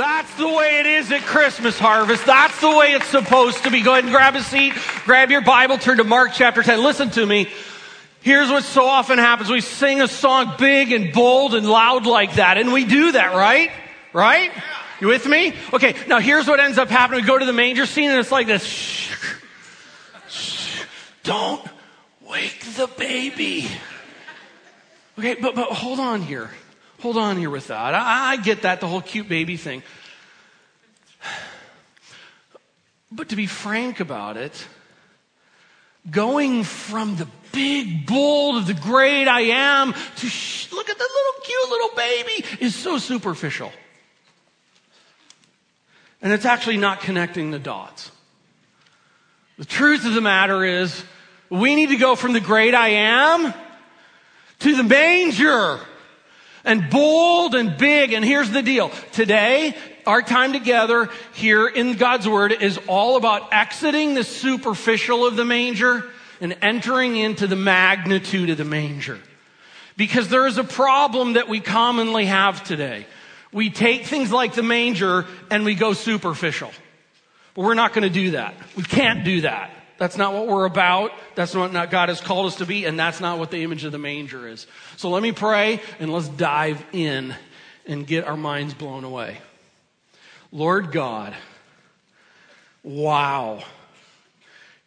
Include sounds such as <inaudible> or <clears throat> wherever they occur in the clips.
That's the way it is at Christmas harvest. That's the way it's supposed to be. Go ahead and grab a seat, grab your Bible, turn to Mark chapter 10. Listen to me. Here's what so often happens. We sing a song big and bold and loud like that, and we do that, right? Right? You with me? Okay, now here's what ends up happening. We go to the manger scene and it's like this. Shh, shh, don't wake the baby. Okay, but, but hold on here. Hold on here with that. I, I get that, the whole cute baby thing. But to be frank about it, going from the big, bold of the great I am to sh- look at the little cute little baby is so superficial. And it's actually not connecting the dots. The truth of the matter is, we need to go from the great I am to the manger and bold and big. And here's the deal. Today, our time together here in God's Word is all about exiting the superficial of the manger and entering into the magnitude of the manger. Because there is a problem that we commonly have today. We take things like the manger and we go superficial. But we're not going to do that. We can't do that. That's not what we're about. That's not what God has called us to be, and that's not what the image of the manger is. So let me pray and let's dive in and get our minds blown away. Lord God, wow.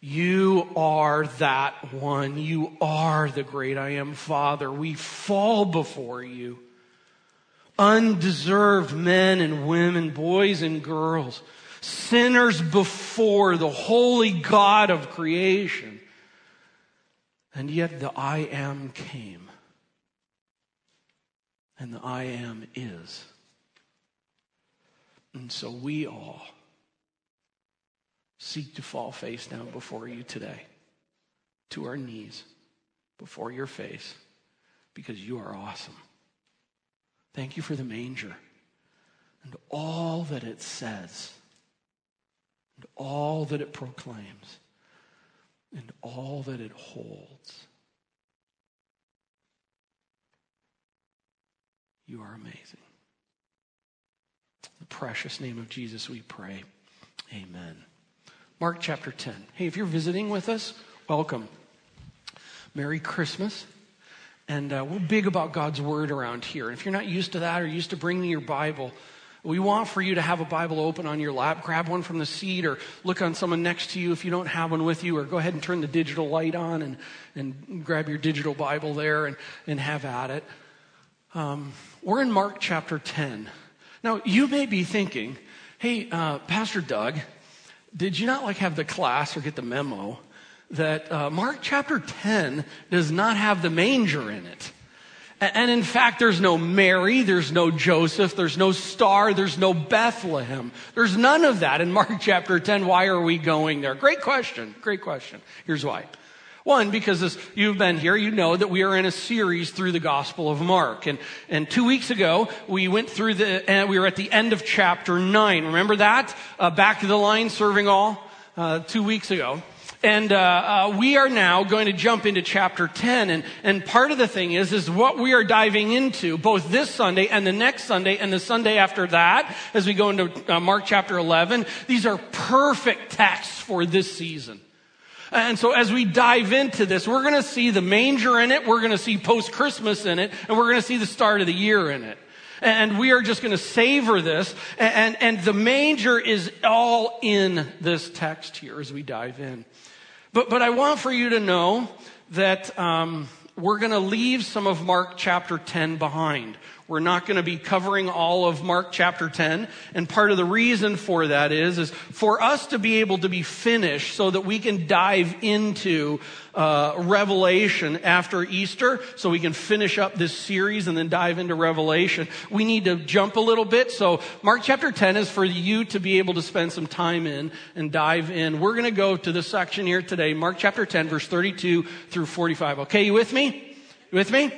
You are that one. You are the great I am Father. We fall before you undeserved men and women, boys and girls, sinners before the holy God of creation. And yet the I am came. And the I am is. And so we all seek to fall face down before you today, to our knees, before your face, because you are awesome. Thank you for the manger and all that it says, and all that it proclaims, and all that it holds. You are amazing. In the precious name of Jesus, we pray. Amen. Mark chapter 10. Hey, if you're visiting with us, welcome. Merry Christmas. And uh, we're big about God's word around here. And if you're not used to that or used to bringing your Bible, we want for you to have a Bible open on your lap. Grab one from the seat or look on someone next to you if you don't have one with you, or go ahead and turn the digital light on and, and grab your digital Bible there and, and have at it. Um, we're in Mark chapter 10. Now, you may be thinking, hey, uh, Pastor Doug, did you not like have the class or get the memo that uh, Mark chapter 10 does not have the manger in it. And in fact, there's no Mary, there's no Joseph, there's no star, there's no Bethlehem. There's none of that in Mark <laughs> chapter 10. Why are we going there? Great question. Great question. Here's why. One, because as you've been here, you know that we are in a series through the Gospel of Mark. And, and two weeks ago, we went through the, and we were at the end of chapter 9. Remember that? Uh, back to the line, serving all, uh, two weeks ago. And uh, uh, we are now going to jump into chapter 10. And, and part of the thing is, is what we are diving into both this Sunday and the next Sunday and the Sunday after that, as we go into uh, Mark chapter 11. These are perfect texts for this season. And so as we dive into this, we're going to see the manger in it, we're going to see post Christmas in it, and we're going to see the start of the year in it. And we are just going to savor this. And, and, and the manger is all in this text here as we dive in. But, but I want for you to know that um, we're going to leave some of Mark chapter 10 behind. We're not going to be covering all of Mark chapter 10. And part of the reason for that is, is for us to be able to be finished so that we can dive into uh, Revelation after Easter, so we can finish up this series and then dive into Revelation. We need to jump a little bit. So Mark chapter 10 is for you to be able to spend some time in and dive in. We're going to go to this section here today, Mark chapter 10, verse 32 through 45. Okay, you with me? You with me?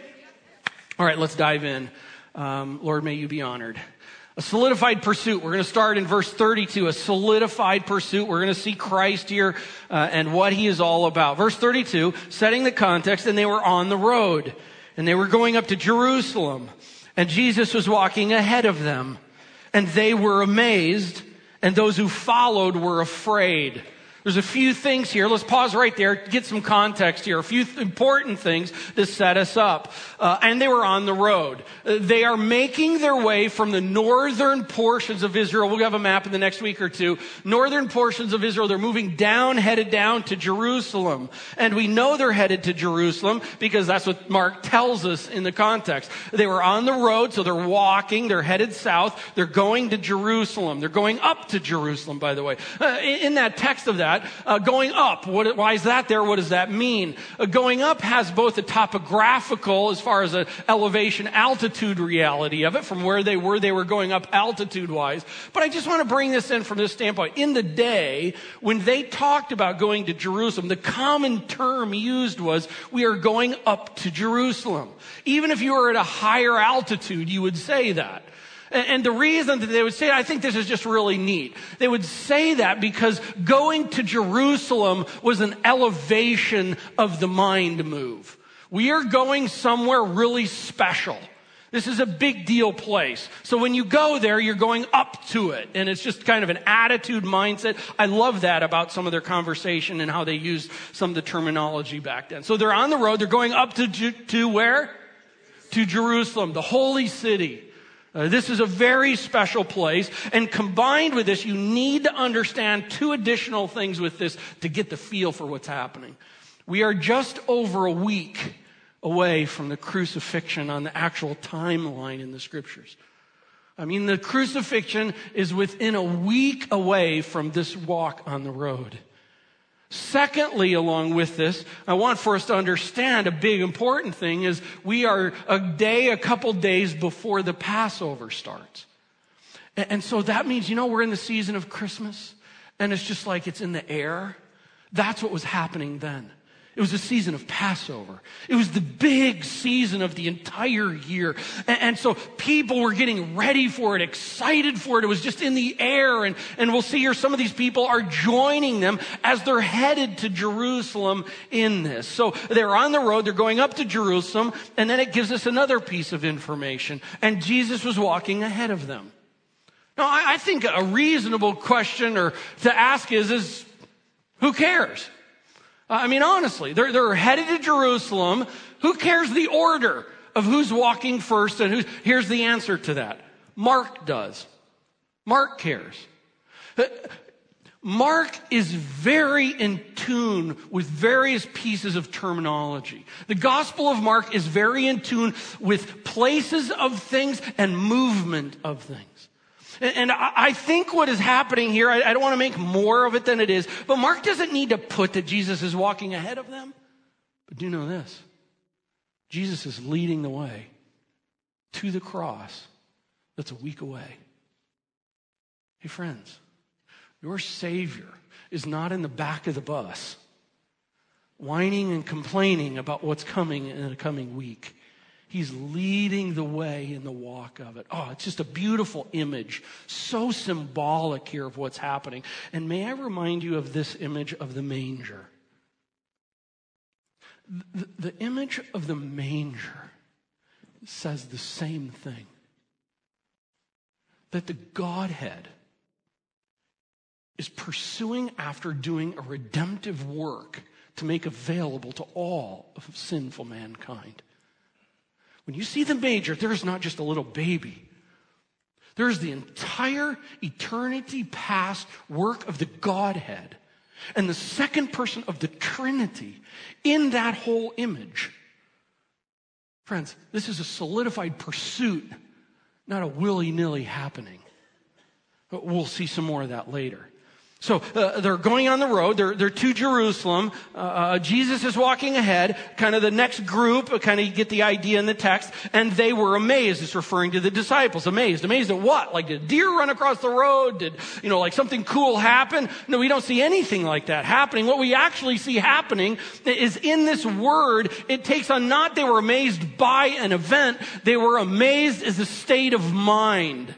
All right, let's dive in. Um, Lord, may you be honored. A solidified pursuit. We're going to start in verse 32. A solidified pursuit. We're going to see Christ here uh, and what he is all about. Verse 32, setting the context, and they were on the road, and they were going up to Jerusalem, and Jesus was walking ahead of them. and they were amazed, and those who followed were afraid. There's a few things here. Let's pause right there, get some context here. A few th- important things to set us up. Uh, and they were on the road. Uh, they are making their way from the northern portions of Israel. We'll have a map in the next week or two. Northern portions of Israel. They're moving down, headed down to Jerusalem. And we know they're headed to Jerusalem because that's what Mark tells us in the context. They were on the road, so they're walking. They're headed south. They're going to Jerusalem. They're going up to Jerusalem, by the way. Uh, in, in that text of that, that. Uh, going up, what, why is that there? What does that mean? Uh, going up has both a topographical, as far as an elevation altitude reality of it, from where they were, they were going up altitude wise. But I just want to bring this in from this standpoint. In the day, when they talked about going to Jerusalem, the common term used was, we are going up to Jerusalem. Even if you were at a higher altitude, you would say that. And the reason that they would say, I think this is just really neat. They would say that because going to Jerusalem was an elevation of the mind move. We are going somewhere really special. This is a big deal place. So when you go there, you're going up to it. And it's just kind of an attitude mindset. I love that about some of their conversation and how they used some of the terminology back then. So they're on the road. They're going up to, to where? To Jerusalem, the holy city. Uh, this is a very special place. And combined with this, you need to understand two additional things with this to get the feel for what's happening. We are just over a week away from the crucifixion on the actual timeline in the scriptures. I mean, the crucifixion is within a week away from this walk on the road. Secondly, along with this, I want for us to understand a big important thing is we are a day, a couple days before the Passover starts. And so that means, you know, we're in the season of Christmas and it's just like it's in the air. That's what was happening then. It was a season of Passover. It was the big season of the entire year. And, and, so people were getting ready for it, excited for it. It was just in the air. And, and we'll see here some of these people are joining them as they're headed to Jerusalem in this. So they're on the road. They're going up to Jerusalem. And then it gives us another piece of information. And Jesus was walking ahead of them. Now, I, I think a reasonable question or to ask is, is who cares? Uh, I mean, honestly, they're, they're headed to Jerusalem. Who cares the order of who's walking first and who's, here's the answer to that. Mark does. Mark cares. Uh, Mark is very in tune with various pieces of terminology. The Gospel of Mark is very in tune with places of things and movement of things. And I think what is happening here, I don't want to make more of it than it is, but Mark doesn't need to put that Jesus is walking ahead of them. But do know this Jesus is leading the way to the cross that's a week away. Hey, friends, your Savior is not in the back of the bus whining and complaining about what's coming in the coming week. He's leading the way in the walk of it. Oh, it's just a beautiful image. So symbolic here of what's happening. And may I remind you of this image of the manger? The, the image of the manger says the same thing that the Godhead is pursuing after doing a redemptive work to make available to all of sinful mankind. When you see the manger, there is not just a little baby. There is the entire eternity past work of the Godhead and the second person of the Trinity in that whole image. Friends, this is a solidified pursuit, not a willy nilly happening. But we'll see some more of that later. So uh, they're going on the road. They're, they're to Jerusalem. Uh, uh, Jesus is walking ahead. Kind of the next group, uh, kind of you get the idea in the text. And they were amazed. It's referring to the disciples. Amazed. Amazed at what? Like did deer run across the road? Did, you know, like something cool happen? No, we don't see anything like that happening. What we actually see happening is in this word, it takes on not they were amazed by an event. They were amazed as a state of mind.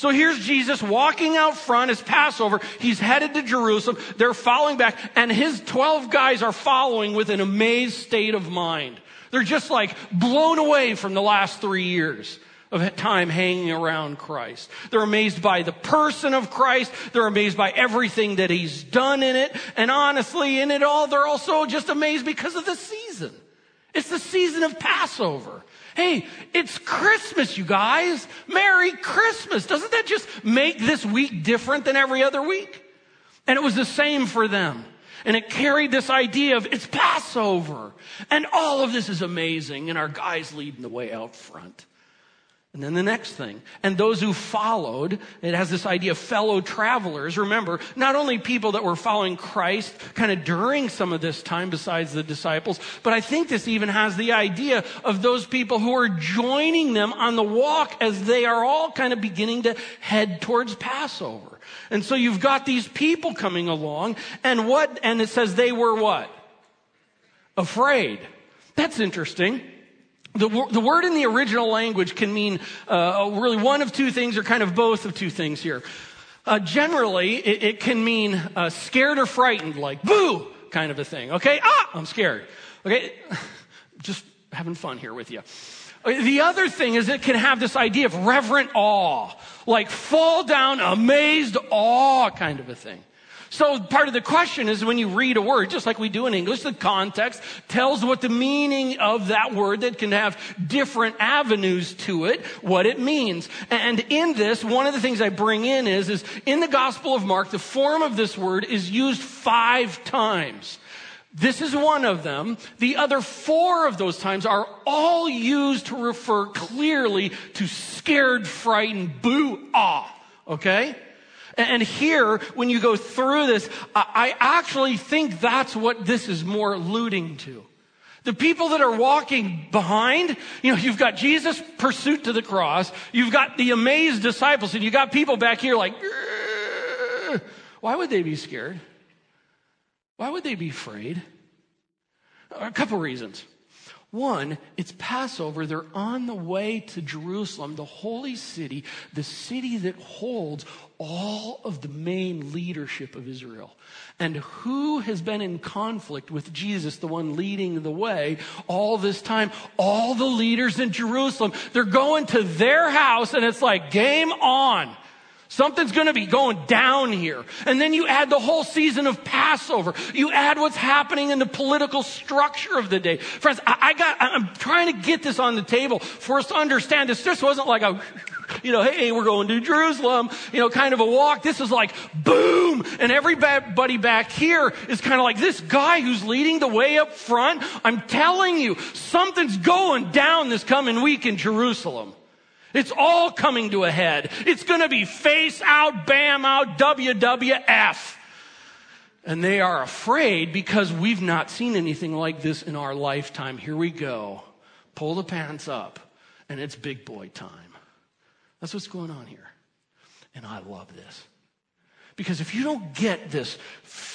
So here's Jesus walking out front. It's Passover. He's headed to Jerusalem. They're following back and his 12 guys are following with an amazed state of mind. They're just like blown away from the last three years. of time hanging around Christ. They're amazed by the person of Christ. They're amazed by everything that he's done in it. And honestly, in it all, they're also just amazed because of the season. It's the season of Passover. Hey, it's Christmas, you guys. Merry Christmas. Doesn't that just make this week different than every other week? And it was the same for them. And it carried this idea of it's Passover. And all of this is amazing. And our guys leading the way out front. And then the next thing. And those who followed, it has this idea of fellow travelers. Remember, not only people that were following Christ kind of during some of this time besides the disciples, but I think this even has the idea of those people who are joining them on the walk as they are all kind of beginning to head towards Passover. And so you've got these people coming along and what, and it says they were what? Afraid. That's interesting. The, the word in the original language can mean uh, really one of two things or kind of both of two things here. Uh, generally, it, it, can mean uh, scared or frightened, like boo kind of a thing. Okay, ah, I'm scared. Okay, <laughs> just having fun here with you. The other thing is it can have this idea of reverent awe, like fall down amazed awe kind of a thing. So part of the question is when you read a word, just like we do in English, the context tells what the meaning of that word that can have different avenues to it, what it means. And in this, one of the things I bring in is, is in the Gospel of Mark, the form of this word is used five times. This is one of them. The other four of those times are all used to refer clearly to scared, frightened, boo, ah. Okay? And here, when you go through this, I actually think that's what this is more alluding to. The people that are walking behind, you know, you've got Jesus' pursuit to the cross, you've got the amazed disciples, and you've got people back here like, why would they be scared? Why would they be afraid? A couple reasons. One, it's Passover. They're on the way to Jerusalem, the holy city, the city that holds all of the main leadership of Israel. And who has been in conflict with Jesus, the one leading the way, all this time? All the leaders in Jerusalem. They're going to their house and it's like, game on. Something's going to be going down here. And then you add the whole season of Passover. You add what's happening in the political structure of the day. Friends, I, I got, I'm trying to get this on the table for us to understand this. This wasn't like a, <laughs> you know, hey, we're going to Jerusalem, you know, kind of a walk. This is like boom. And everybody back here is kind of like this guy who's leading the way up front. I'm telling you, something's going down this coming week in Jerusalem. It's all coming to a head. It's going to be face out, bam out, WWF. And they are afraid because we've not seen anything like this in our lifetime. Here we go. Pull the pants up, and it's big boy time. That's what's going on here. And I love this. Because if you don't get this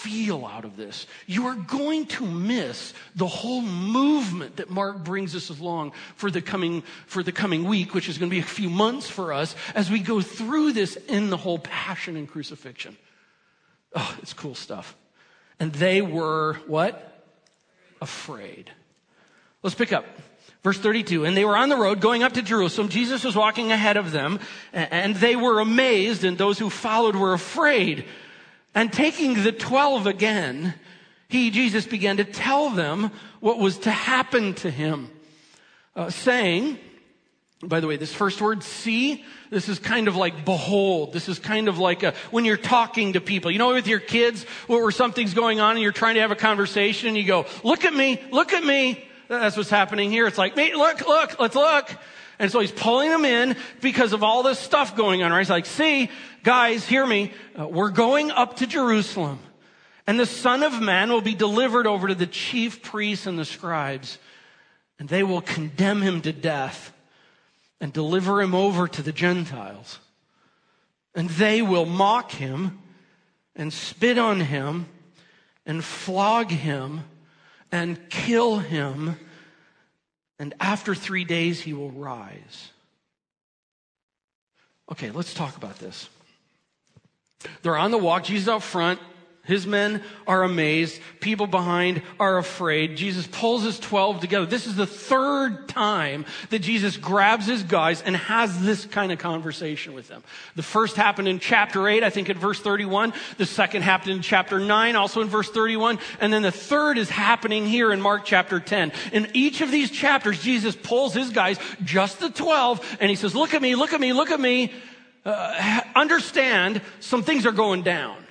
feel out of this, you are going to miss the whole movement that Mark brings us along for the coming, for the coming week, which is going to be a few months for us as we go through this in the whole passion and crucifixion. Oh, it's cool stuff. And they were what? Afraid. Let's pick up. Verse 32, and they were on the road going up to Jerusalem. Jesus was walking ahead of them, and they were amazed, and those who followed were afraid. And taking the twelve again, he, Jesus, began to tell them what was to happen to him, uh, saying, by the way, this first word, see, this is kind of like behold. This is kind of like a, when you're talking to people. You know, with your kids, where something's going on and you're trying to have a conversation and you go, look at me, look at me. That's what's happening here. It's like, me, look, look, let's look. And so he's pulling them in because of all this stuff going on, right? He's like, see, guys, hear me. Uh, we're going up to Jerusalem and the son of man will be delivered over to the chief priests and the scribes and they will condemn him to death and deliver him over to the Gentiles. And they will mock him and spit on him and flog him and kill him, and after three days he will rise. Okay, let's talk about this. They're on the walk, Jesus out front, His men are amazed. People behind are afraid. Jesus pulls his 12 together. This is the third time that Jesus grabs his guys and has this kind of conversation with them. The first happened in chapter 8, I think in verse 31. The second happened in chapter 9, also in verse 31. And then the third is happening here in Mark chapter 10. In each of these chapters, Jesus pulls his guys, just the 12, and he says, look at me, look at me, look at me. Uh, understand some things are going down.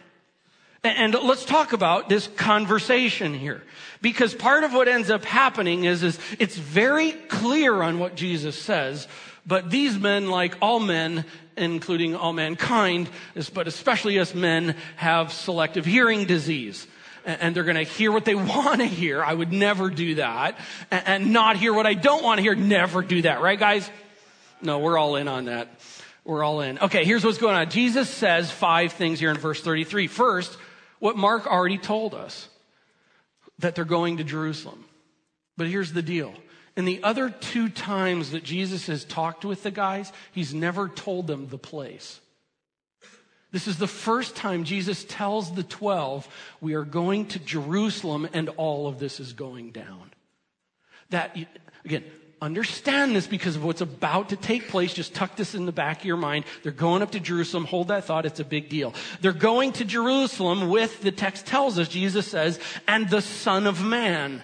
And let's talk about this conversation here. Because part of what ends up happening is, is it's very clear on what Jesus says, but these men, like all men, including all mankind, but especially us men, have selective hearing disease. And they're going to hear what they <laughs> want to hear. I would never do that. And not hear what I don't want to hear. Never do that. Right, guys? No, we're all in on that. We're all in. Okay, here's what's going on. Jesus says five things here in verse 33. First, what Mark already told us that they're going to Jerusalem. But here's the deal. In the other two times that Jesus has talked with the guys, he's never told them the place. This is the first time Jesus tells the 12, we are going to Jerusalem and all of this is going down. That, again, Understand this because of what's about to take place. Just tuck this in the back of your mind. They're going up to Jerusalem. Hold that thought. It's a big deal. They're going to Jerusalem with, the text tells us, Jesus says, and the Son of Man.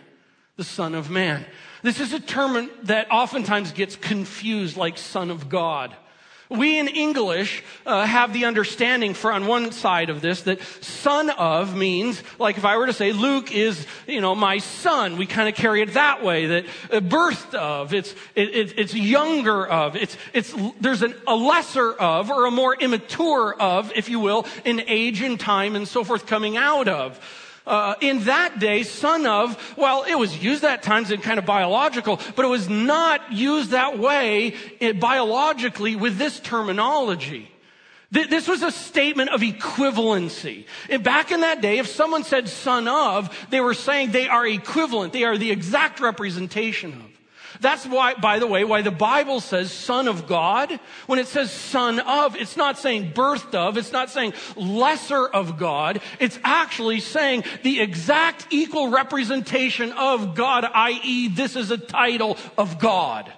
The Son of Man. This is a term that oftentimes gets confused like Son of God. We in English uh, have the understanding for on one side of this that son of means, like if I were to say Luke is, you know, my son, we kind of carry it that way, that uh, birthed of, it's, it, it, it's younger of, it's, it's, there's an, a lesser of or a more immature of, if you will, in age and time and so forth coming out of uh, in that day, son of, well, it was used at times in kind of biological, but it was not used that way biologically with this terminology. This was a statement of equivalency. And back in that day, if someone said son of, they were saying they are equivalent. They are the exact representation of. That's why, by the way, why the Bible says son of God. When it says son of, it's not saying birthed of, it's not saying lesser of God. It's actually saying the exact equal representation of God, i.e., this is a title of God.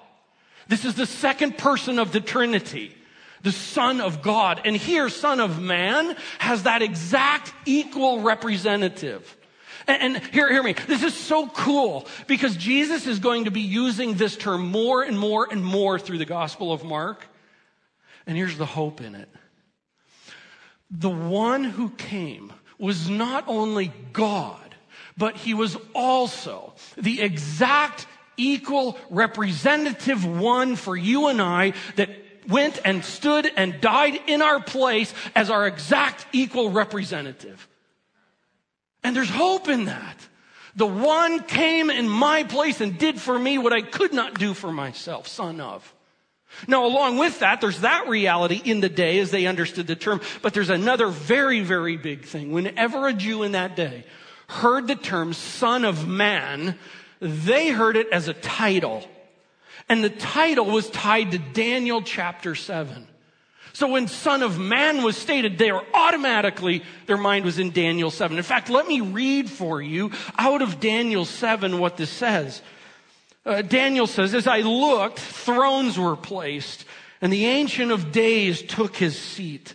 This is the second person of the Trinity the Son of God. And here, Son of Man has that exact equal representative. And, and hear, hear me. This is so cool because Jesus is going to be using this term more and more and more through the Gospel of Mark. And here's the hope in it. The one who came was not only God, but he was also the exact equal representative one for you and I that went and stood and died in our place as our exact equal representative. And there's hope in that. The one came in my place and did for me what I could not do for myself, son of. Now, along with that, there's that reality in the day as they understood the term, but there's another very, very big thing. Whenever a Jew in that day heard the term son of man, they heard it as a title. And the title was tied to Daniel chapter 7. So when Son of Man was stated, they were automatically, their mind was in Daniel 7. In fact, let me read for you out of Daniel 7 what this says. Uh, Daniel says, As I looked, thrones were placed, and the Ancient of Days took his seat.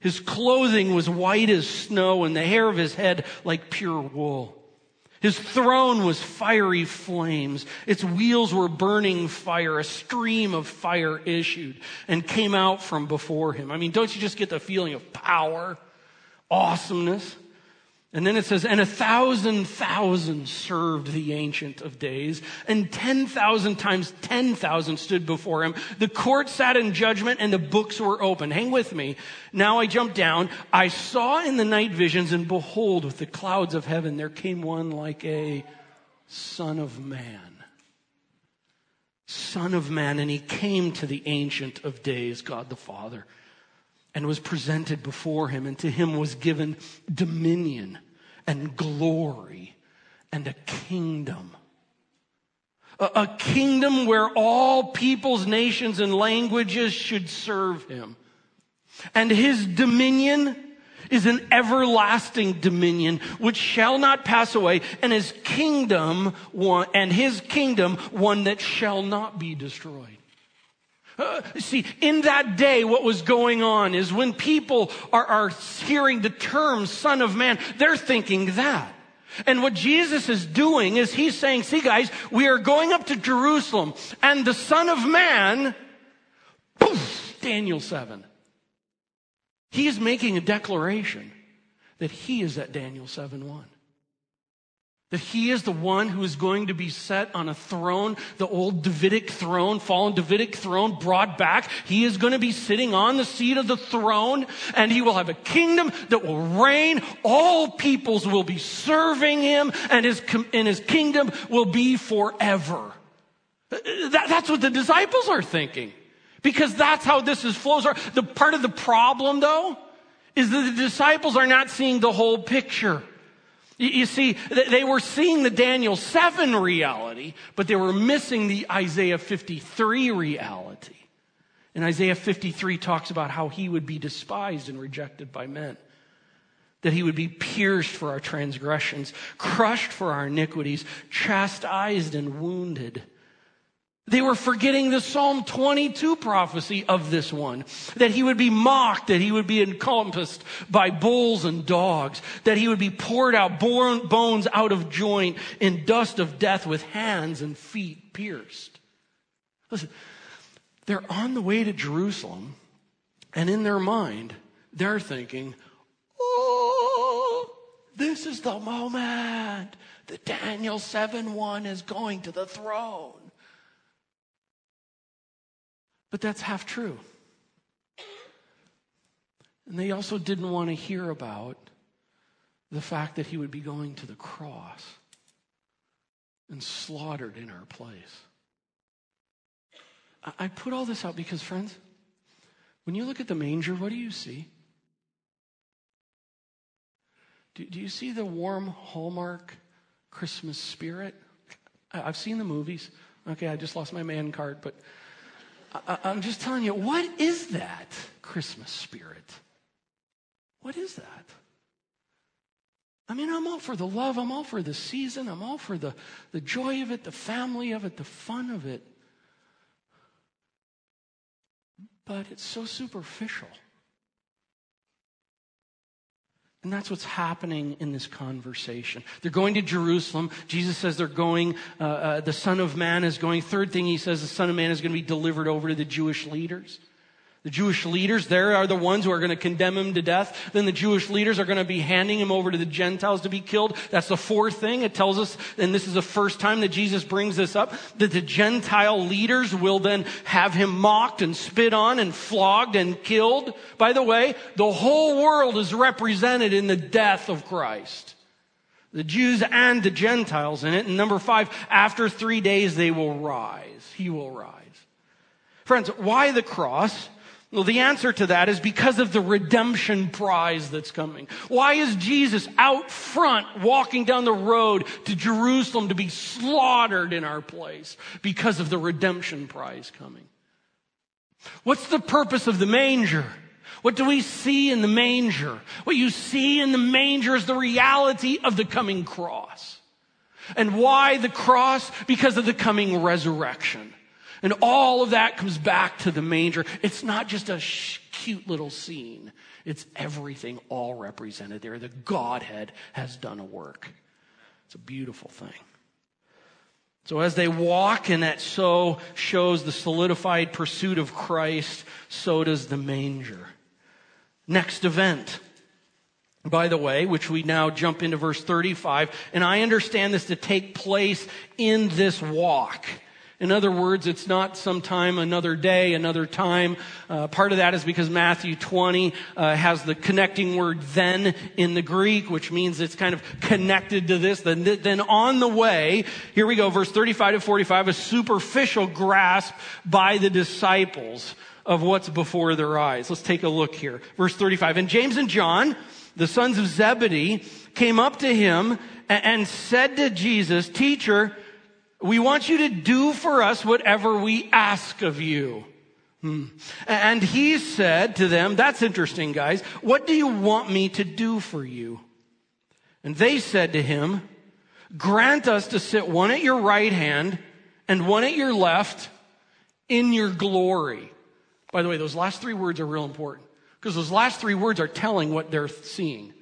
His clothing was white as snow, and the hair of his head like pure wool. His throne was fiery flames. Its wheels were burning fire. A stream of fire issued and came out from before him. I mean, don't you just get the feeling of power, awesomeness? And then it says, and a thousand thousand served the Ancient of Days, and 10,000 times 10,000 stood before him. The court sat in judgment, and the books were open. Hang with me. Now I jump down. I saw in the night visions, and behold, with the clouds of heaven, there came one like a son of man. Son of man, and he came to the Ancient of Days, God the Father and was presented before him, and to him was given dominion and glory and a kingdom. A, a, kingdom where all peoples, nations, and languages should serve him. And his dominion is an everlasting dominion which shall not pass away and his kingdom one, and his kingdom one that shall not be destroyed. Uh, see, in that day, what was going on is when people are, are hearing the term son of man, they're thinking that. And what Jesus is doing is he's saying, see guys, we are going up to Jerusalem and the son of man, poof, Daniel 7 he is making a declaration that he is at Daniel 7 1. That he is the one who is going to be set on a throne, the old Davidic throne, fallen Davidic throne brought back. He is going to be sitting on the seat of the throne and he will have a kingdom that will reign. All peoples will be serving him and his, and his kingdom will be forever. That, that's what the disciples are thinking. Because that's how this is flows. The part of the problem though is that the disciples are not seeing the whole picture. You see, they were seeing the Daniel 7 reality, but they were missing the Isaiah 53 reality. And Isaiah 53 talks about how he would be despised and rejected by men. That he would be pierced for our transgressions, crushed for our iniquities, chastised and wounded. They were forgetting the Psalm 22 prophecy of this one. That he would be mocked, that he would be encompassed by bulls and dogs, that he would be poured out, bones out of joint, in dust of death with hands and feet pierced. Listen, they're on the way to Jerusalem, and in their mind, they're thinking, oh, this is the moment that Daniel 7 1 is going to the throne. But that's half true. And they also didn't want to hear about the fact that he would be going to the cross and slaughtered in our place. I put all this out because, friends, when you look at the manger, what do you see? Do, do you see the warm Hallmark Christmas spirit? I've seen the movies. Okay, I just lost my man card, but I, I'm just telling you, what is that Christmas spirit? What is that? I mean, I'm all for the love, I'm all for the season, I'm all for the, the joy of it, the family of it, the fun of it. But it's so superficial. And that's what's happening in this conversation. They're going to Jerusalem. Jesus says they're going, uh, uh, the Son of Man is going. Third thing he says, the Son of Man is going to be delivered over to the Jewish leaders. The Jewish leaders there are the ones who are going to condemn him to death. Then the Jewish leaders are going to be handing him over to the Gentiles to be killed. That's the fourth thing. It tells us, and this is the first time that Jesus brings this up, that the Gentile leaders will then have him mocked and spit on and flogged and killed. By the way, the whole world is represented in the death of Christ. The Jews and the Gentiles in it. And number five, after three days they will rise. He will rise. Friends, why the cross? Well, the answer to that is because of the redemption prize that's coming. Why is Jesus out front walking down the road to Jerusalem to be slaughtered in our place? Because of the redemption prize coming. What's the purpose of the manger? What do we see in the manger? What you see in the manger is the reality of the coming cross. And why the cross? Because of the coming resurrection. And all of that comes back to the manger. It's not just a sh- cute little scene. It's everything all represented there. The Godhead has done a work. It's a beautiful thing. So as they walk, and that so shows the solidified pursuit of Christ, so does the manger. Next event. By the way, which we now jump into verse 35, and I understand this to take place in this walk. In other words, it's not sometime, another day, another time. Uh, part of that is because Matthew 20 uh, has the connecting word then in the Greek, which means it's kind of connected to this. Then, then on the way, here we go, verse 35 to 45, a superficial grasp by the disciples of what's before their eyes. Let's take a look here. Verse 35. And James and John, the sons of Zebedee, came up to him and, and said to Jesus, Teacher, we want you to do for us whatever we ask of you. Hmm. And he said to them, That's interesting, guys. What do you want me to do for you? And they said to him, Grant us to sit one at your right hand and one at your left in your glory. By the way, those last three words are real important because those last three words are telling what they're seeing.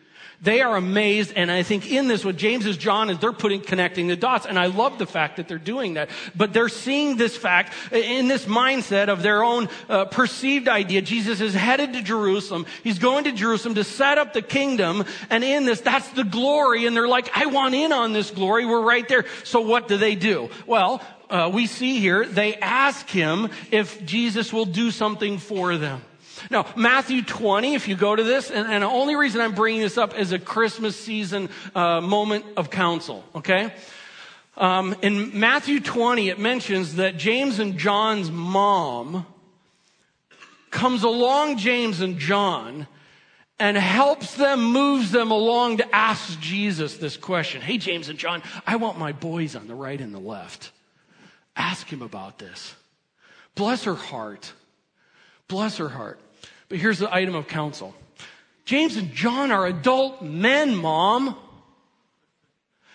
They are amazed, and I think in this, what James is John is they're putting connecting the dots, and I love the fact that they're doing that. But they're seeing this fact in this mindset of their own uh, perceived idea. Jesus is headed to Jerusalem. He's going to Jerusalem to set up the kingdom, and in this, that's the glory. And they're like, "I want in on this glory. We're right there." So what do they do? Well, uh, we see here they ask him if Jesus will do something for them. Now, Matthew 20, if you go to this, and, and the only reason I'm bringing this up is a Christmas season uh, moment of counsel, okay? Um, in Matthew 20, it mentions that James and John's mom comes along James and John and helps them, moves them along to ask Jesus this question. Hey, James and John, I want my boys on the right and the left. Ask him about this. Bless her heart. Bless her heart. But here's the item of counsel James and John are adult men, mom.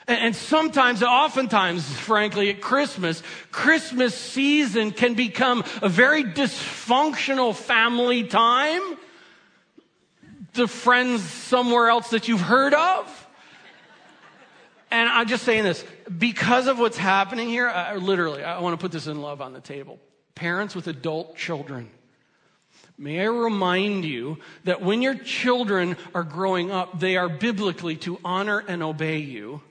And sometimes, oftentimes, frankly, at Christmas, Christmas season can become a very dysfunctional family time. The friends somewhere else that you've heard of. And I'm just saying this because of what's happening here, I, literally, I want to put this in love on the table. Parents with adult children May I remind you that when your children are growing up, they are biblically to honor and obey you.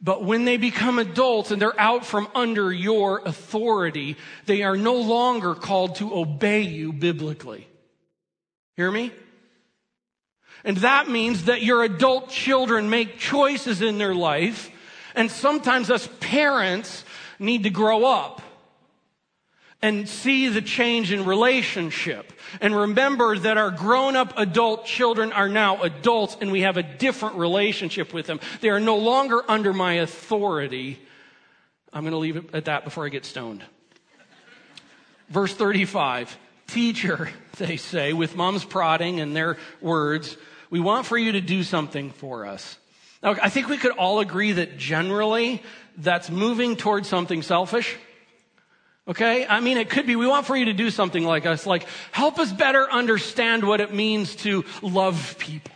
But when they become adults and they're out from under your authority, they are no longer called to obey you biblically. Hear me? And that means that your adult children make choices in their life, and sometimes us parents need to grow up and see the change in relationship. And remember that our grown up adult children are now adults and we have a different relationship with them. They are no longer under my authority. I'm going to leave it at that before I get stoned. Verse 35 Teacher, <laughs> they say, with mom's prodding and their words, we want for you to do something for us. Now, I think we could all agree that generally that's moving towards something selfish. Okay? I mean, it could be, we want for you to do something like us, like help us better understand what it means to love people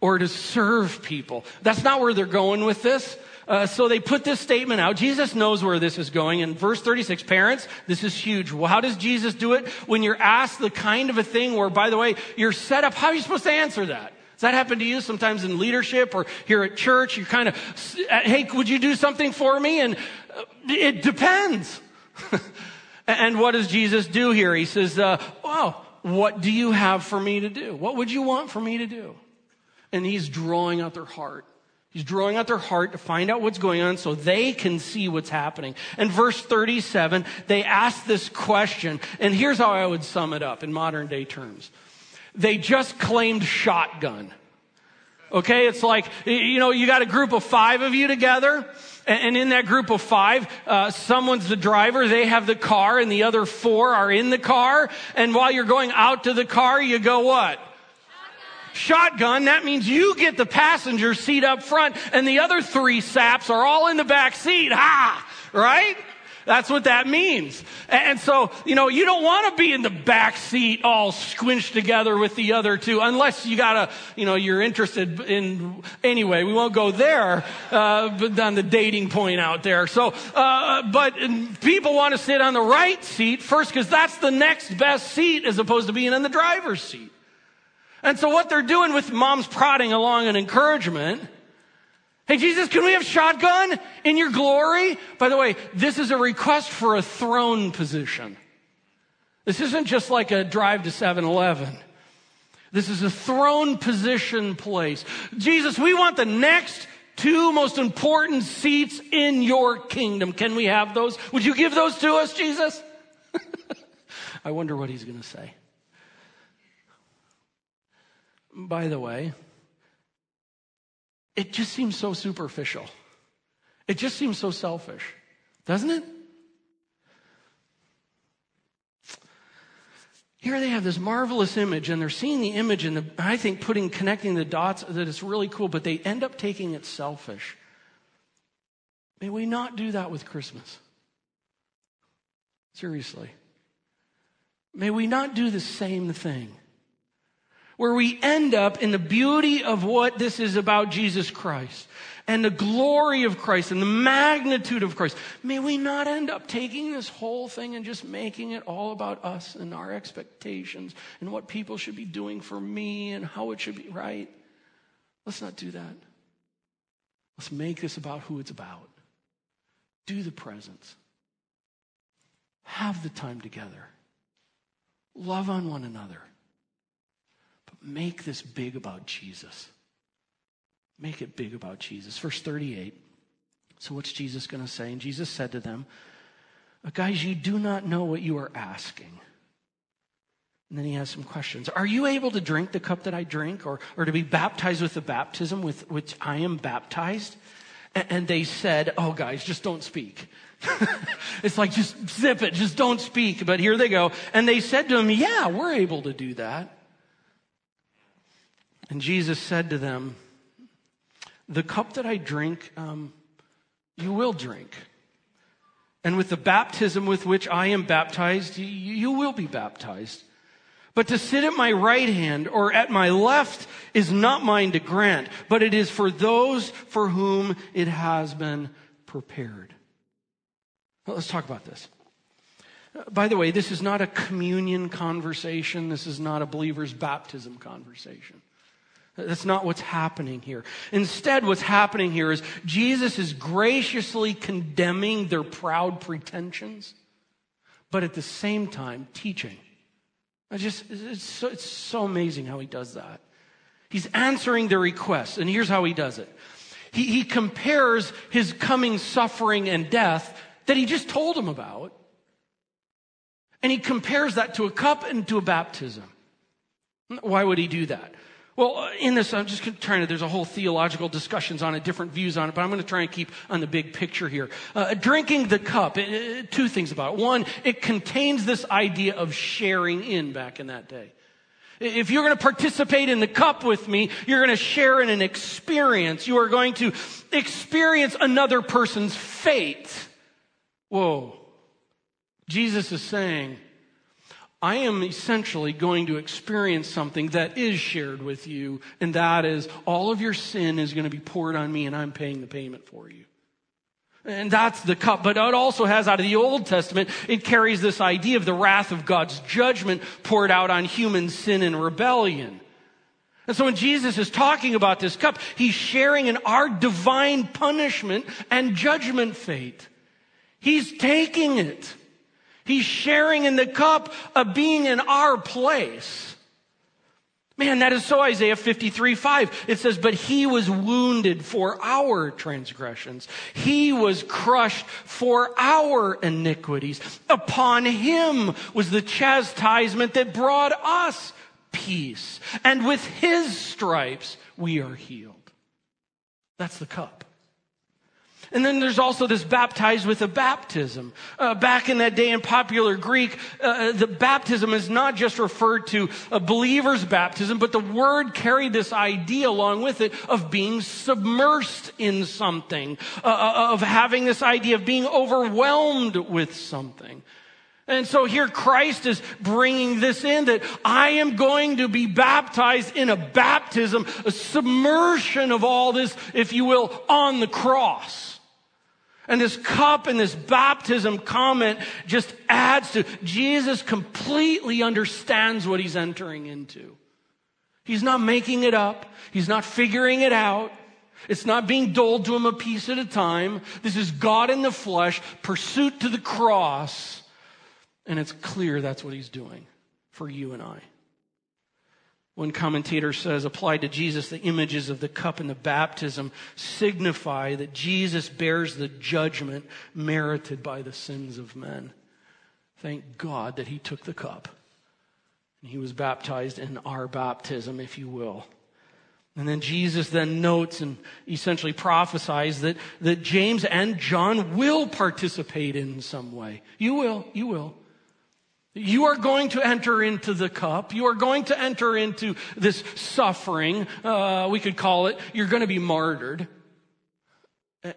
or to serve people. That's not where they're going with this. Uh, so they put this statement out. Jesus knows where this is going. In verse 36, parents, this is huge. Well, how does Jesus do it? When you're asked the kind of a thing where, by the way, you're set up, how are you supposed to answer that? Does that happen to you sometimes in leadership or here at church? You kind of, hey, would you do something for me? And uh, it depends. <laughs> and what does Jesus do here? He says, uh, Wow, what do you have for me to do? What would you want for me to do? And he's drawing out their heart. He's drawing out their heart to find out what's going on so they can see what's happening. And verse 37, they ask this question, and here's how I would sum it up in modern day terms. They just claimed shotgun. Okay, it's like, you know, you got a group of five of you together, and in that group of five, uh, someone's the driver, they have the car, and the other four are in the car. And while you're going out to the car, you go what? Shotgun. Shotgun. That means you get the passenger seat up front, and the other three saps are all in the back seat. Ha! Right? That's what that means. And so, you know, you don't want to be in the back seat all squinched together with the other two unless you got to, you know, you're interested in, anyway, we won't go there, uh, but on the dating point out there. So, uh, but people want to sit on the right seat first because that's the next best seat as opposed to being in the driver's seat. And so what they're doing with mom's prodding along and encouragement Hey, Jesus, can we have shotgun in your glory? By the way, this is a request for a throne position. This isn't just like a drive to 7 Eleven. This is a throne position place. Jesus, we want the next two most important seats in your kingdom. Can we have those? Would you give those to us, Jesus? <laughs> I wonder what he's going to say. By the way, it just seems so superficial. It just seems so selfish, doesn't it? here they have this marvelous image and they're seeing the image and I think putting, connecting the dots that it's really cool, but they end up taking it selfish. May we not do that with Christmas. Seriously. May we not do the same thing. Where we end up in the beauty of what this is about Jesus Christ and the glory of Christ and the magnitude of Christ. May we not end up taking this whole thing and just making it all about us and our expectations and what people should be doing for me and how it should be right. Let's not do that. Let's make this about who it's about. Do the presence. Have the time together. Love on one another. Make this big about Jesus. Make it big about Jesus. Verse 38. So, what's Jesus going to say? And Jesus said to them, uh, Guys, you do not know what you are asking. And then he has some questions. Are you able to drink the cup that I drink or, or to be baptized with the baptism with which I am baptized? And, and they said, Oh, guys, just don't speak. <laughs> it's like, just zip it, just don't speak. But here they go. And they said to him, Yeah, we're able to do that. And Jesus said to them, the cup that I drink, um, you will drink. And with the baptism with which I am baptized, you, will be baptized. But to sit at my right hand or at my left is not mine to grant, but it is for those for whom it has been prepared. Well, let's talk about this. By the way, this is not a communion conversation. This is not a believer's baptism conversation. That's not what's happening here. Instead, what's happening here is Jesus is graciously condemning their proud pretensions, but at the same time teaching. I just, it's so, it's so amazing how he does that. He's answering their requests, and here's how he does it. He, he compares his coming suffering and death that he just told them about, and he compares that to a cup and to a baptism. Why would he do that? Well, uh, in this, I'm just trying to, there's a whole theological discussions on it, different views on it, but I'm going to try and keep on the big picture here. Uh, drinking the cup, it, it, two things about it. One, it contains this idea of sharing in back in that day. If you're going to participate in the cup with me, you're going to share in an experience. You are going to experience another person's fate. Whoa. Jesus is saying, I am essentially going to experience something that is shared with you, and that is all of your sin is going to be poured on me, and I'm paying the payment for you. And that's the cup. But it also has out of the Old Testament, it carries this idea of the wrath of God's judgment poured out on human sin and rebellion. And so when Jesus is talking about this cup, he's sharing in our divine punishment and judgment fate. He's taking it. He's sharing in the cup of being in our place. Man, that is so Isaiah 53 5. It says, But he was wounded for our transgressions. He was crushed for our iniquities. Upon him was the chastisement that brought us peace. And with his stripes we are healed. That's the cup. And then there's also this baptized with a baptism. Uh, back in that day in popular Greek, uh, uh, the baptism is not just referred to a believer's baptism, but the word carried this idea along with it of being submersed in something, uh, uh of having this idea of being overwhelmed with something. And so here Christ is bringing this in that I am going to be baptized in a baptism, a submersion of all this, if you will, on the cross. And this cup and this baptism comment just adds to Jesus completely understands what he's entering into. He's not making it up. He's not figuring it out. It's not being doled to him a piece at a time. This is God in the flesh, pursuit to the cross. And it's clear that's what he's doing for you and I. One commentator says, applied to Jesus, the images of the cup and the baptism signify that Jesus bears the judgment merited by the sins of men. Thank God that he took the cup. And he was baptized in our baptism, if you will. And then Jesus then notes and essentially prophesies that, that James and John will participate in some way. You will, you will. You are going to enter into the cup. You are going to enter into this suffering, uh, we could call it. You're going to be martyred.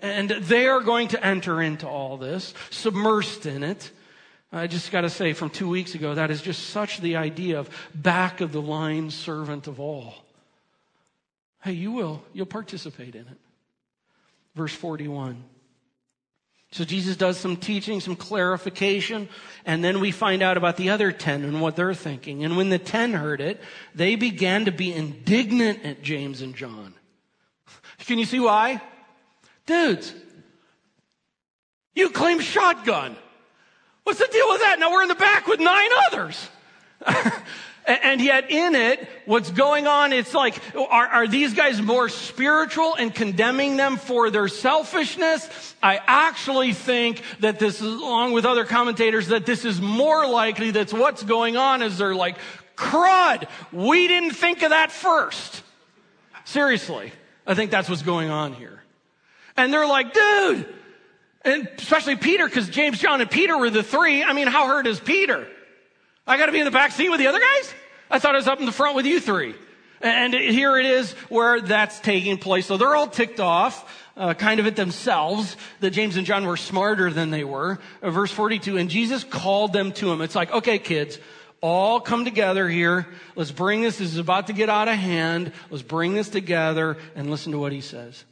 And they are going to enter into all this, submersed in it. I just got to say, from two weeks ago, that is just such the idea of back of the line servant of all. Hey, you will. You'll participate in it. Verse 41. So Jesus does some teaching, some clarification, and then we find out about the other ten and what they're thinking. And when the ten heard it, they began to be indignant at James and John. Can you see why? Dudes, you claim shotgun. What's the deal with that? Now we're in the back with nine others. <laughs> And yet in it, what's going on, it's like, are, are, these guys more spiritual and condemning them for their selfishness? I actually think that this is, along with other commentators, that this is more likely that's what's going on is they're like, crud, we didn't think of that first. Seriously. I think that's what's going on here. And they're like, dude, and especially Peter, because James, John, and Peter were the three. I mean, how hurt is Peter? I got to be in the back seat with the other guys? I thought I was up in the front with you three. And here it is where that's taking place. So they're all ticked off, uh, kind of at themselves, that James and John were smarter than they were. Uh, verse 42, and Jesus called them to him. It's like, okay, kids, all come together here. Let's bring this. This is about to get out of hand. Let's bring this together and listen to what he says.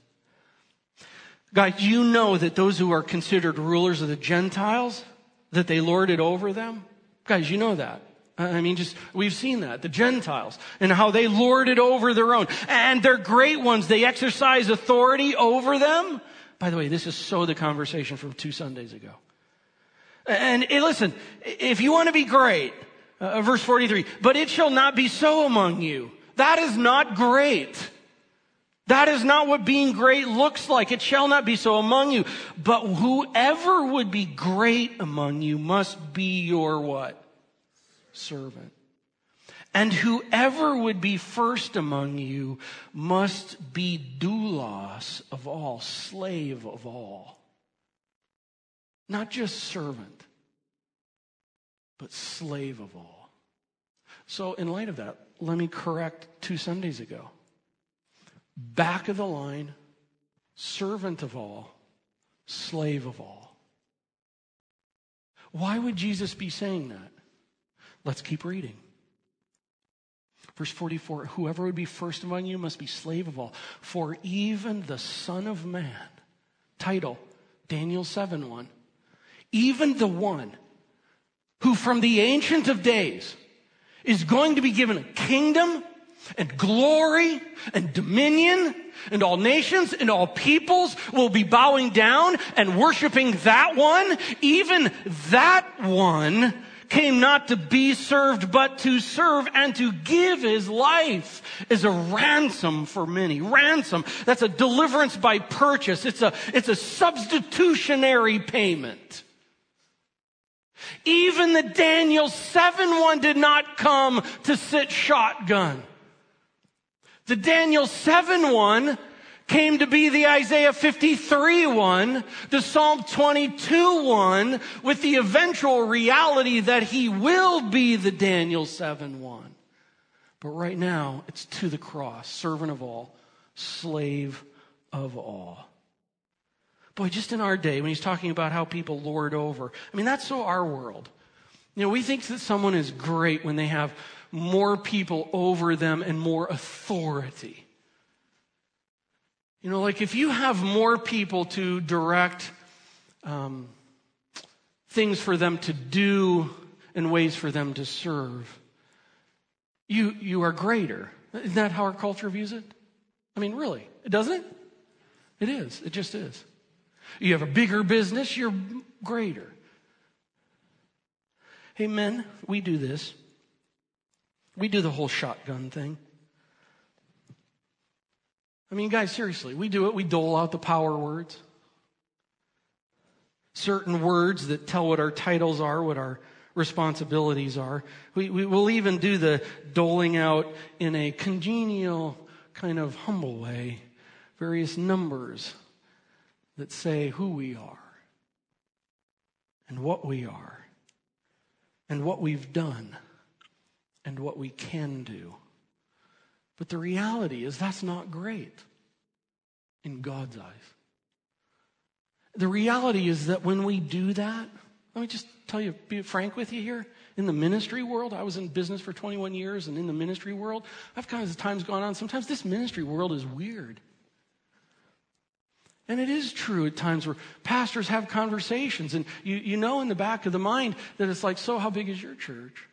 Guys, you know that those who are considered rulers of the Gentiles, that they lord it over them? Guys, you know that. I mean, just, we've seen that. The Gentiles and how they lord it over their own. And they're great ones. They exercise authority over them. By the way, this is so the conversation from two Sundays ago. And, and listen, if you want to be great, uh, verse 43, but it shall not be so among you. That is not great. That is not what being great looks like. It shall not be so among you. But whoever would be great among you must be your what? Servant. And whoever would be first among you must be doulos of all, slave of all. Not just servant, but slave of all. So, in light of that, let me correct two Sundays ago back of the line, servant of all, slave of all. Why would Jesus be saying that? Let's keep reading. Verse 44 Whoever would be first among you must be slave of all. For even the Son of Man, title, Daniel 7 1, even the one who from the Ancient of Days is going to be given a kingdom and glory and dominion and all nations and all peoples will be bowing down and worshiping that one. Even that one came not to be served, but to serve and to give his life as a ransom for many. Ransom. That's a deliverance by purchase. It's a, it's a substitutionary payment. Even the Daniel 7 one did not come to sit shotgun. The Daniel 7 one came to be the Isaiah 53 one, the Psalm 22 one, with the eventual reality that he will be the Daniel 7 one. But right now, it's to the cross, servant of all, slave of all. Boy, just in our day, when he's talking about how people lord over, I mean, that's so our world. You know, we think that someone is great when they have more people over them and more authority. You know, like if you have more people to direct um, things for them to do and ways for them to serve, you, you are greater. Isn't that how our culture views it? I mean, really, doesn't it? It is. It just is. You have a bigger business, you're greater. Hey, men, we do this. We do the whole shotgun thing. I mean, guys, seriously, we do it. We dole out the power words. Certain words that tell what our titles are, what our responsibilities are. We, we will even do the doling out in a congenial, kind of humble way, various numbers that say who we are and what we are and what we've done and what we can do. But the reality is that's not great in God's eyes. The reality is that when we do that, let me just tell you, be frank with you here. In the ministry world, I was in business for 21 years, and in the ministry world, I've kind of as times gone on. Sometimes this ministry world is weird. And it is true at times where pastors have conversations, and you, you know in the back of the mind that it's like, so how big is your church?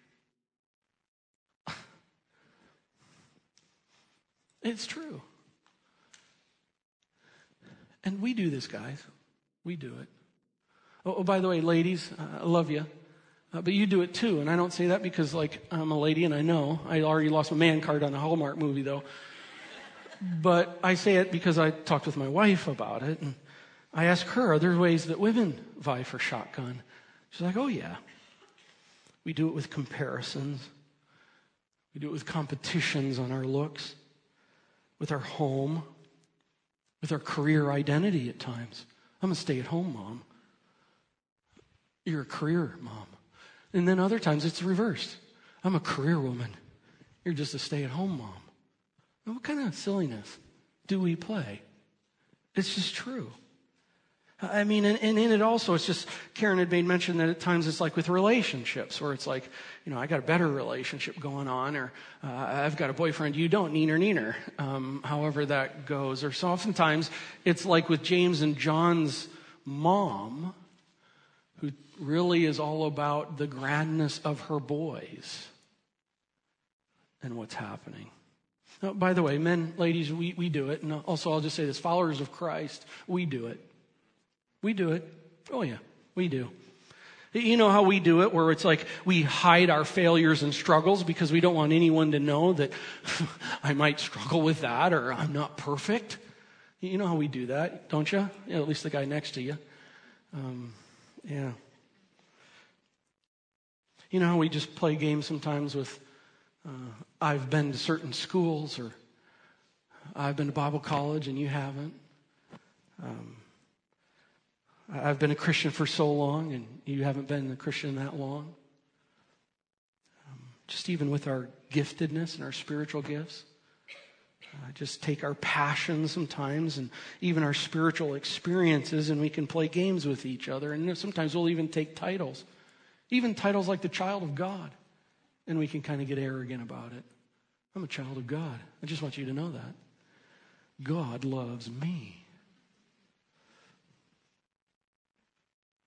It's true. And we do this, guys. We do it. Oh, oh by the way, ladies, uh, I love you. Uh, but you do it too. And I don't say that because, like, I'm a lady and I know. I already lost my man card on a Hallmark movie, though. But I say it because I talked with my wife about it. And I asked her, are there ways that women vie for shotgun? She's like, oh, yeah. We do it with comparisons. We do it with competitions on our looks, with our home, with our career identity at times. I'm a stay at home mom. You're a career mom. And then other times it's reversed. I'm a career woman. You're just a stay at home mom. What kind of silliness do we play? It's just true. I mean, and, and, in it also, it's just, Karen had made mention that at times it's like with relationships, where it's like, you know, I got a better relationship going on, or uh, I've got a boyfriend, you don't, neener, neener, um, however that goes. Or so oftentimes it's like with James and John's mom, who really is all about the grandness of her boys and what's happening. Now, by the way, men, ladies, we, we do it. And also, I'll just say this followers of Christ, we do it. We do it. Oh, yeah, we do. You know how we do it, where it's like we hide our failures and struggles because we don't want anyone to know that <laughs> I might struggle with that or I'm not perfect. You know how we do that, don't you? Yeah, at least the guy next to you. Um, yeah. You know how we just play games sometimes with uh, I've been to certain schools or I've been to Bible college and you haven't. Um, I've been a Christian for so long and you haven't been a Christian that long. Um, just even with our giftedness and our spiritual gifts. Uh, just take our passions sometimes and even our spiritual experiences and we can play games with each other. And sometimes we'll even take titles, even titles like the child of God. And we can kind of get arrogant about it. I'm a child of God. I just want you to know that. God loves me.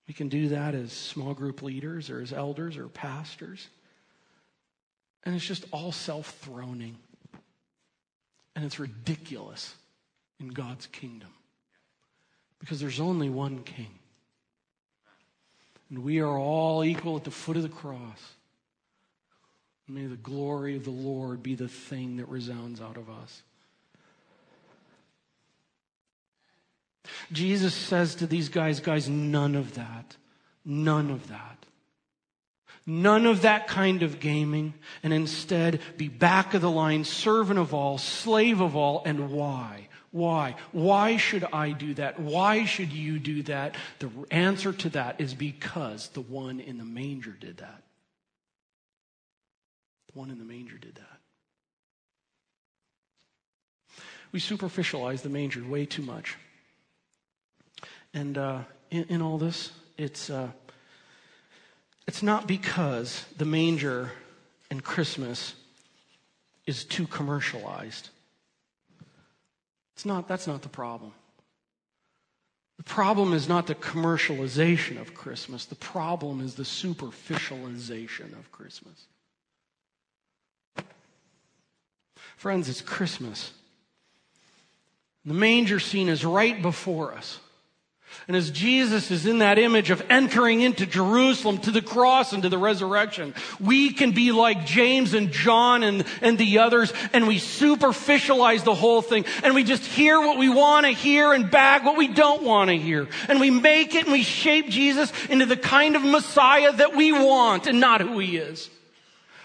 We can do that as small group leaders or as elders or pastors. And it's just all self throning. And it's ridiculous in God's kingdom because there's only one king. And we are all equal at the foot of the cross. May the glory of the Lord be the thing that resounds out of us. Jesus says to these guys, guys, none of that. None of that. None of that kind of gaming, and instead be back of the line, servant of all, slave of all, and why? Why? Why should I do that? Why should you do that? The answer to that is because the one in the manger did that. The one in the manger did that. We superficialize the manger way too much. And uh, in, in, all this, it's, uh, it's not because the manger and Christmas is too commercialized. It's not, that's not the problem. The problem is not the commercialization of Christmas. The problem is the superficialization of Christmas. Friends, it's Christmas. The manger scene is right before us. And as Jesus is in that image of entering into Jerusalem to the cross and to the resurrection, we can be like James and John and, and the others, and we superficialize the whole thing, and we just hear what we want to hear and bag what we don't want to hear. And we make it and we shape Jesus into the kind of Messiah that we want and not who he is.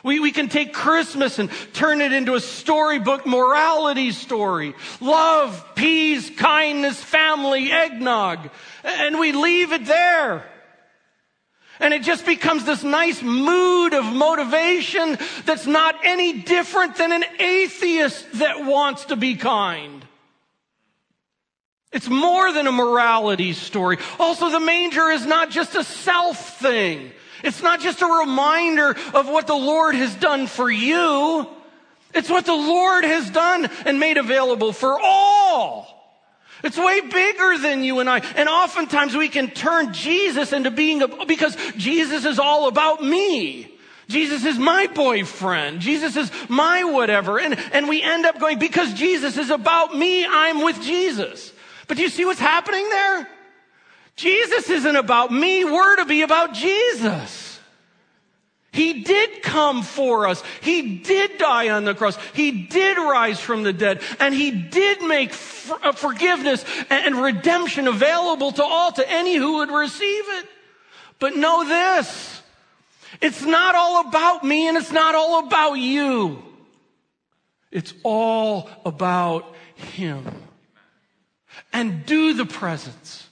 We, we can take Christmas and turn it into a storybook morality story. Love, peace, kindness, family, eggnog. And we leave it there. And it just becomes this nice mood of motivation that's not any different than an atheist that wants to be kind. It's more than a morality story. Also, the manger is not just a self thing. It's not just a reminder of what the Lord has done for you. It's what the Lord has done and made available for all. It's way bigger than you and I. And oftentimes we can turn Jesus into being a, because Jesus is all about me. Jesus is my boyfriend. Jesus is my whatever. And, and we end up going, because Jesus is about me, I'm with Jesus. But do you see what's happening there? Jesus isn't about me. We're to be about Jesus. He did come for us. He did die on the cross. He did rise from the dead. And He did make uh, forgiveness and redemption available to all, to any who would receive it. But know this. It's not all about me and it's not all about you. It's all about Him and do the presence.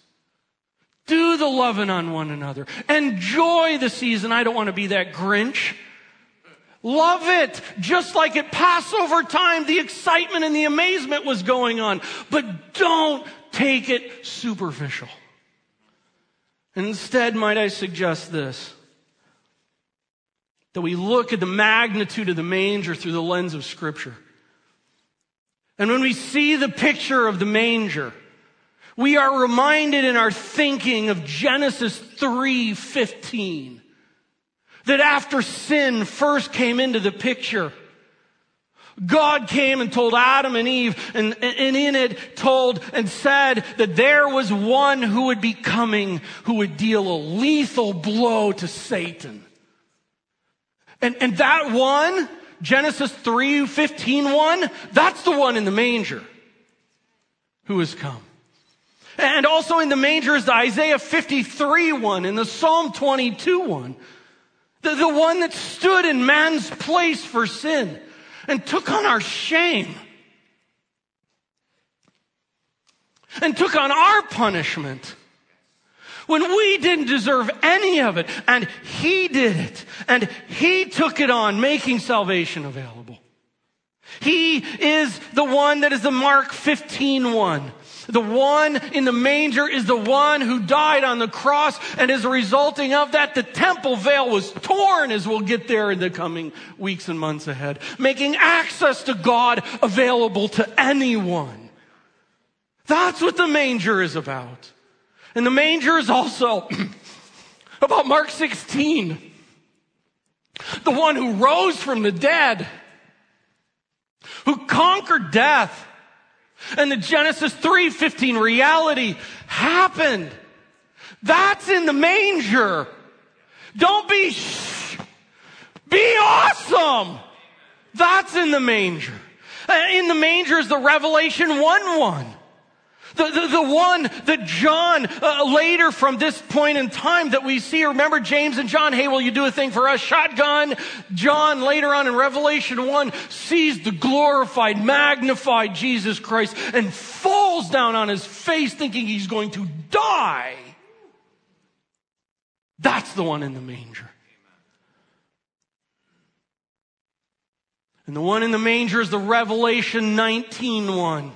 Do the loving on one another. Enjoy the season. I don't want to be that Grinch. Love it. Just like at Passover time, the excitement and the amazement was going on. But don't take it superficial. Instead, might I suggest this? That we look at the magnitude of the manger through the lens of Scripture. And when we see the picture of the manger, we are reminded in our thinking of Genesis 3:15 that after sin first came into the picture, God came and told Adam and Eve, and, and, in it told and said that there was one who would be coming who would deal a lethal blow to Satan. And, and that one Genesis 3, 15, 1, that's the one in the manger who has come. And also in the manger is the Isaiah 53 one and the Psalm 22 one. The, the one that stood in man's place for sin and took on our shame and took on our punishment when we didn't deserve any of it. And He did it. And He took it on, making salvation available. He is the one that is the Mark 15 one. The one in the manger is the one who died on the cross, and as a resulting of that, the temple veil was torn, as we'll get there in the coming weeks and months ahead, making access to God available to anyone. That's what the manger is about. And the manger is also <clears throat> about Mark 16, the one who rose from the dead, who conquered death. And the Genesis 3:15 reality happened. That's in the manger. Don't be shh. Be awesome. That's in the manger. Uh, in the manger is the Revelation 1 1. The, the, the one that John uh, later from this point in time that we see, remember James and John, hey, will you do a thing for us? Shotgun. John later on in Revelation 1 sees the glorified, magnified Jesus Christ and falls down on his face thinking he's going to die. That's the one in the manger. And the one in the manger is the Revelation 19 one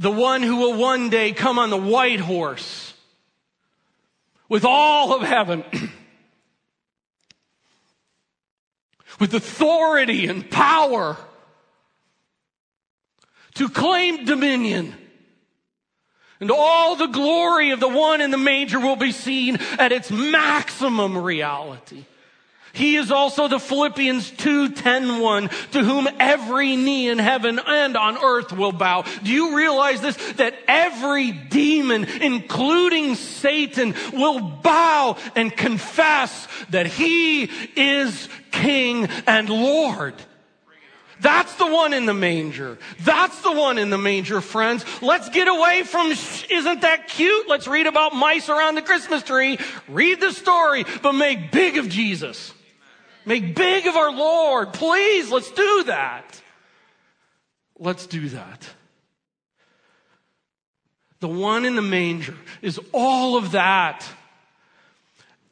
the one who will one day come on the white horse with all of heaven, <clears throat> with authority and power to claim dominion. And all the glory of the one in the manger will be seen at its maximum reality. He is also the Philippians 2:10 one to whom every knee in heaven and on earth will bow. Do you realize this that every demon including Satan will bow and confess that he is king and lord. That's the one in the manger. That's the one in the manger, friends. Let's get away from, isn't that cute? Let's read about mice around the Christmas tree. Read the story, but make big of Jesus. Make big of our Lord. Please, let's do that. Let's do that. The one in the manger is all of that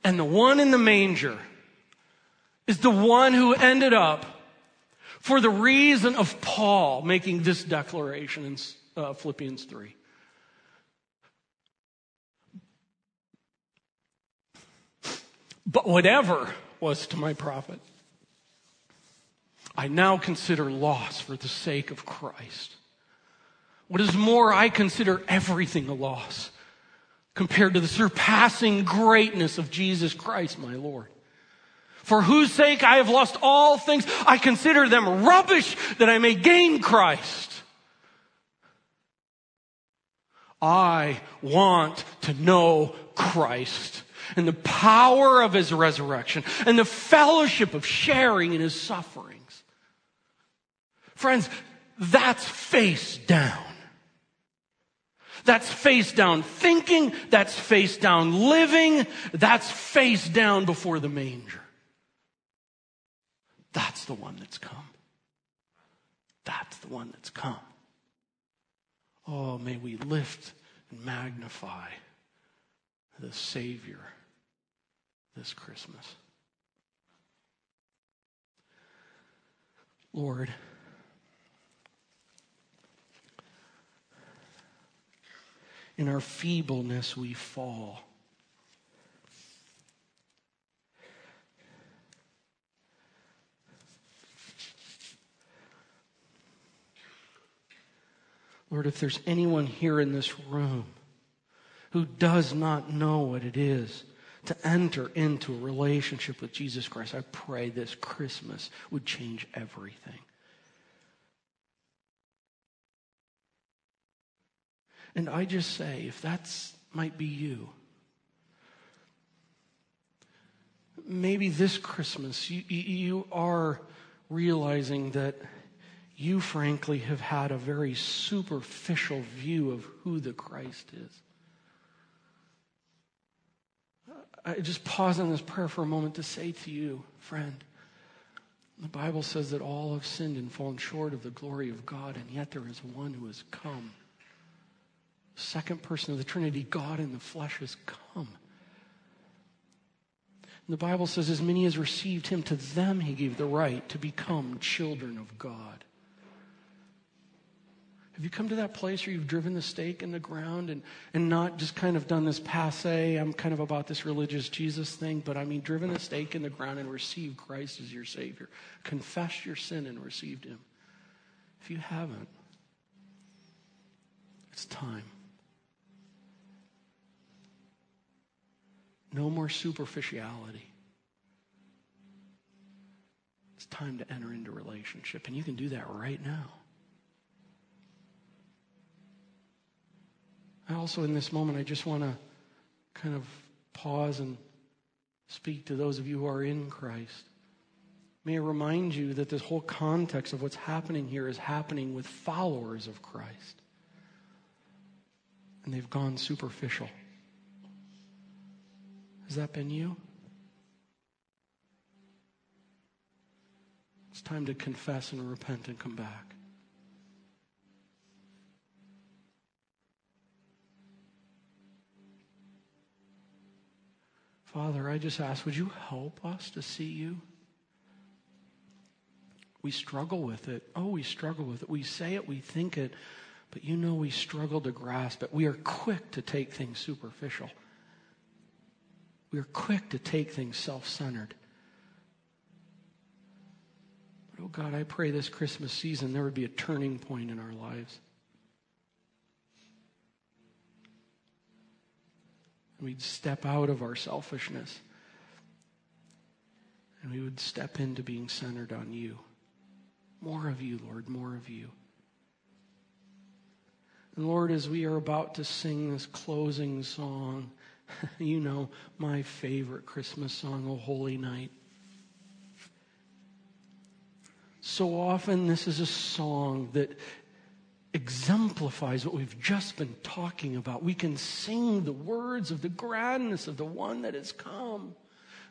And the one in the manger is the one who ended up, for the reason of Paul making this declaration in uh, Philippians 3. But whatever was to my profit, I now consider loss for the sake of Christ. What is more, I consider everything a loss compared to the surpassing greatness of Jesus Christ, my Lord. For whose sake I have lost all things, I consider them rubbish that I may gain Christ. I want to know Christ and the power of his resurrection and the fellowship of sharing in his sufferings. Friends, that's face down. That's face down thinking. That's face down living. That's face down before the manger. That's the one that's come. That's the one that's come. Oh, may we lift and magnify the Savior this Christmas. Lord, In our feebleness, we fall. Lord, if there's anyone here in this room who does not know what it is to enter into a relationship with Jesus Christ, I pray this Christmas would change everything. And I just say, if that's might be you, maybe this Christmas you, you are realizing that you, frankly, have had a very superficial view of who the Christ is. I just pause on this prayer for a moment to say to you, friend, the Bible says that all have sinned and fallen short of the glory of God, and yet there is one who has come second person of the Trinity, God in the flesh, has come. And the Bible says, as many as received him, to them he gave the right to become children of God. Have you come to that place where you've driven the stake in the ground and, and not just kind of done this passe, I'm kind of about this religious Jesus thing, but I mean driven the stake in the ground and received Christ as your Savior? Confessed your sin and received Him. If you haven't, it's time. No more superficiality. It's time to enter into relationship, and you can do that right now. I also, in this moment, I just want to kind of pause and speak to those of you who are in Christ. May I remind you that this whole context of what's happening here is happening with followers of Christ. And they've gone superficial. Has that been you? It's time to confess and repent and come back. Father, I just ask, would you help us to see you? We struggle with it. Oh, we struggle with it. We say it, we think it, but you know we struggle to grasp it. We are quick to take things superficial. We are quick to take things self centered. But oh God, I pray this Christmas season there would be a turning point in our lives. We'd step out of our selfishness. And we would step into being centered on you. More of you, Lord, more of you. And Lord, as we are about to sing this closing song, <laughs> you know my favorite Christmas song, O Holy Night. So often, this is a song that exemplifies what we've just been talking about. We can sing the words of the grandness of the one that has come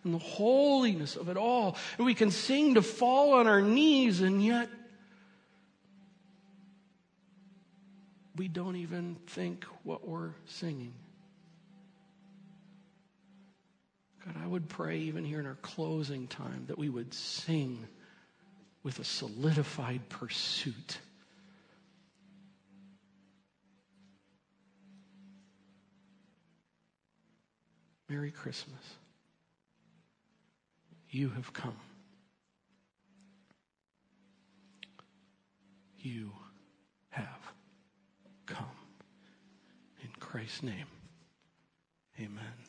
and the holiness of it all. And we can sing to fall on our knees, and yet we don't even think what we're singing. God, I would pray even here in our closing time that we would sing with a solidified pursuit. Merry Christmas. You have come. You have come. In Christ's name, amen.